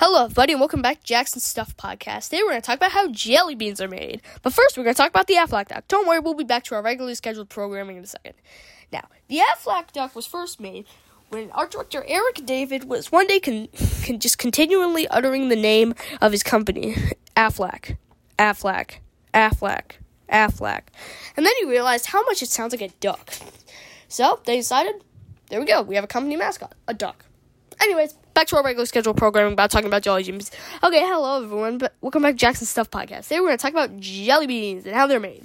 Hello, everybody, and welcome back to Jackson Stuff Podcast. Today we're going to talk about how jelly beans are made. But first, we're going to talk about the Aflac duck. Don't worry, we'll be back to our regularly scheduled programming in a second. Now, the Aflac duck was first made when art director Eric David was one day con- con- just continually uttering the name of his company, Aflac, Aflac, Aflac, Aflac. And then he realized how much it sounds like a duck. So they decided, there we go, we have a company mascot, a duck. Anyways, back to our regular schedule programming about talking about jelly beans. Okay, hello everyone, but welcome back to Jackson Stuff Podcast. Today we're to talk about jelly beans and how they're made.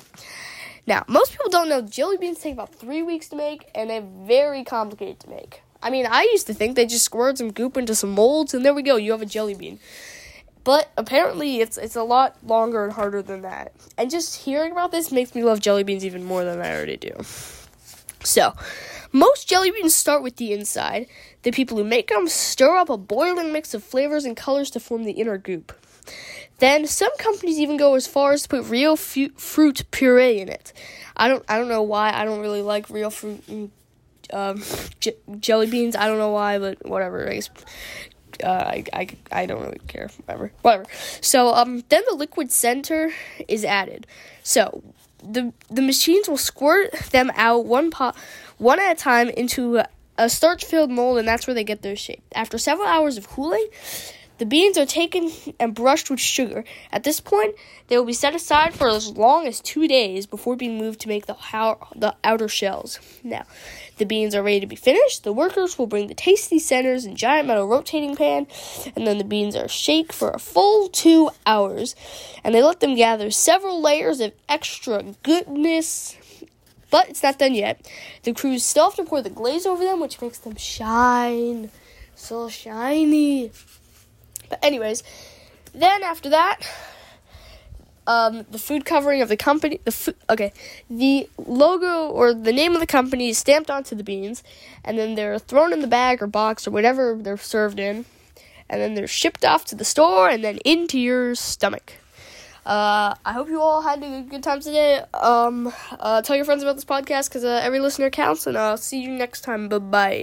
Now, most people don't know jelly beans take about three weeks to make, and they're very complicated to make. I mean, I used to think they just squirt some goop into some molds, and there we go, you have a jelly bean. But apparently, it's it's a lot longer and harder than that. And just hearing about this makes me love jelly beans even more than I already do. So, most jelly beans start with the inside. The people who make them stir up a boiling mix of flavors and colors to form the inner goop. Then some companies even go as far as to put real fu- fruit puree in it. I don't I don't know why. I don't really like real fruit um, j- jelly beans. I don't know why, but whatever. I guess uh, I, I, I don't really care. Whatever. Whatever. So um, then the liquid center is added. So the the machines will squirt them out one pot one at a time into a, starch filled mold and that's where they get their shape. After several hours of cooling, the beans are taken and brushed with sugar. At this point, they will be set aside for as long as two days before being moved to make the, how, the outer shells. Now, the beans are ready to be finished. The workers will bring the tasty centers in giant metal rotating pan, and then the beans are shaked for a full two hours, and they let them gather several layers of extra goodness. But it's not done yet. The crews still have to pour the glaze over them, which makes them shine so shiny. But anyways, then after that, um, the food covering of the company, the food, okay, the logo or the name of the company is stamped onto the beans, and then they're thrown in the bag or box or whatever they're served in, and then they're shipped off to the store and then into your stomach. Uh, I hope you all had a good time today. Um, uh, tell your friends about this podcast because uh, every listener counts, and I'll see you next time. Bye bye.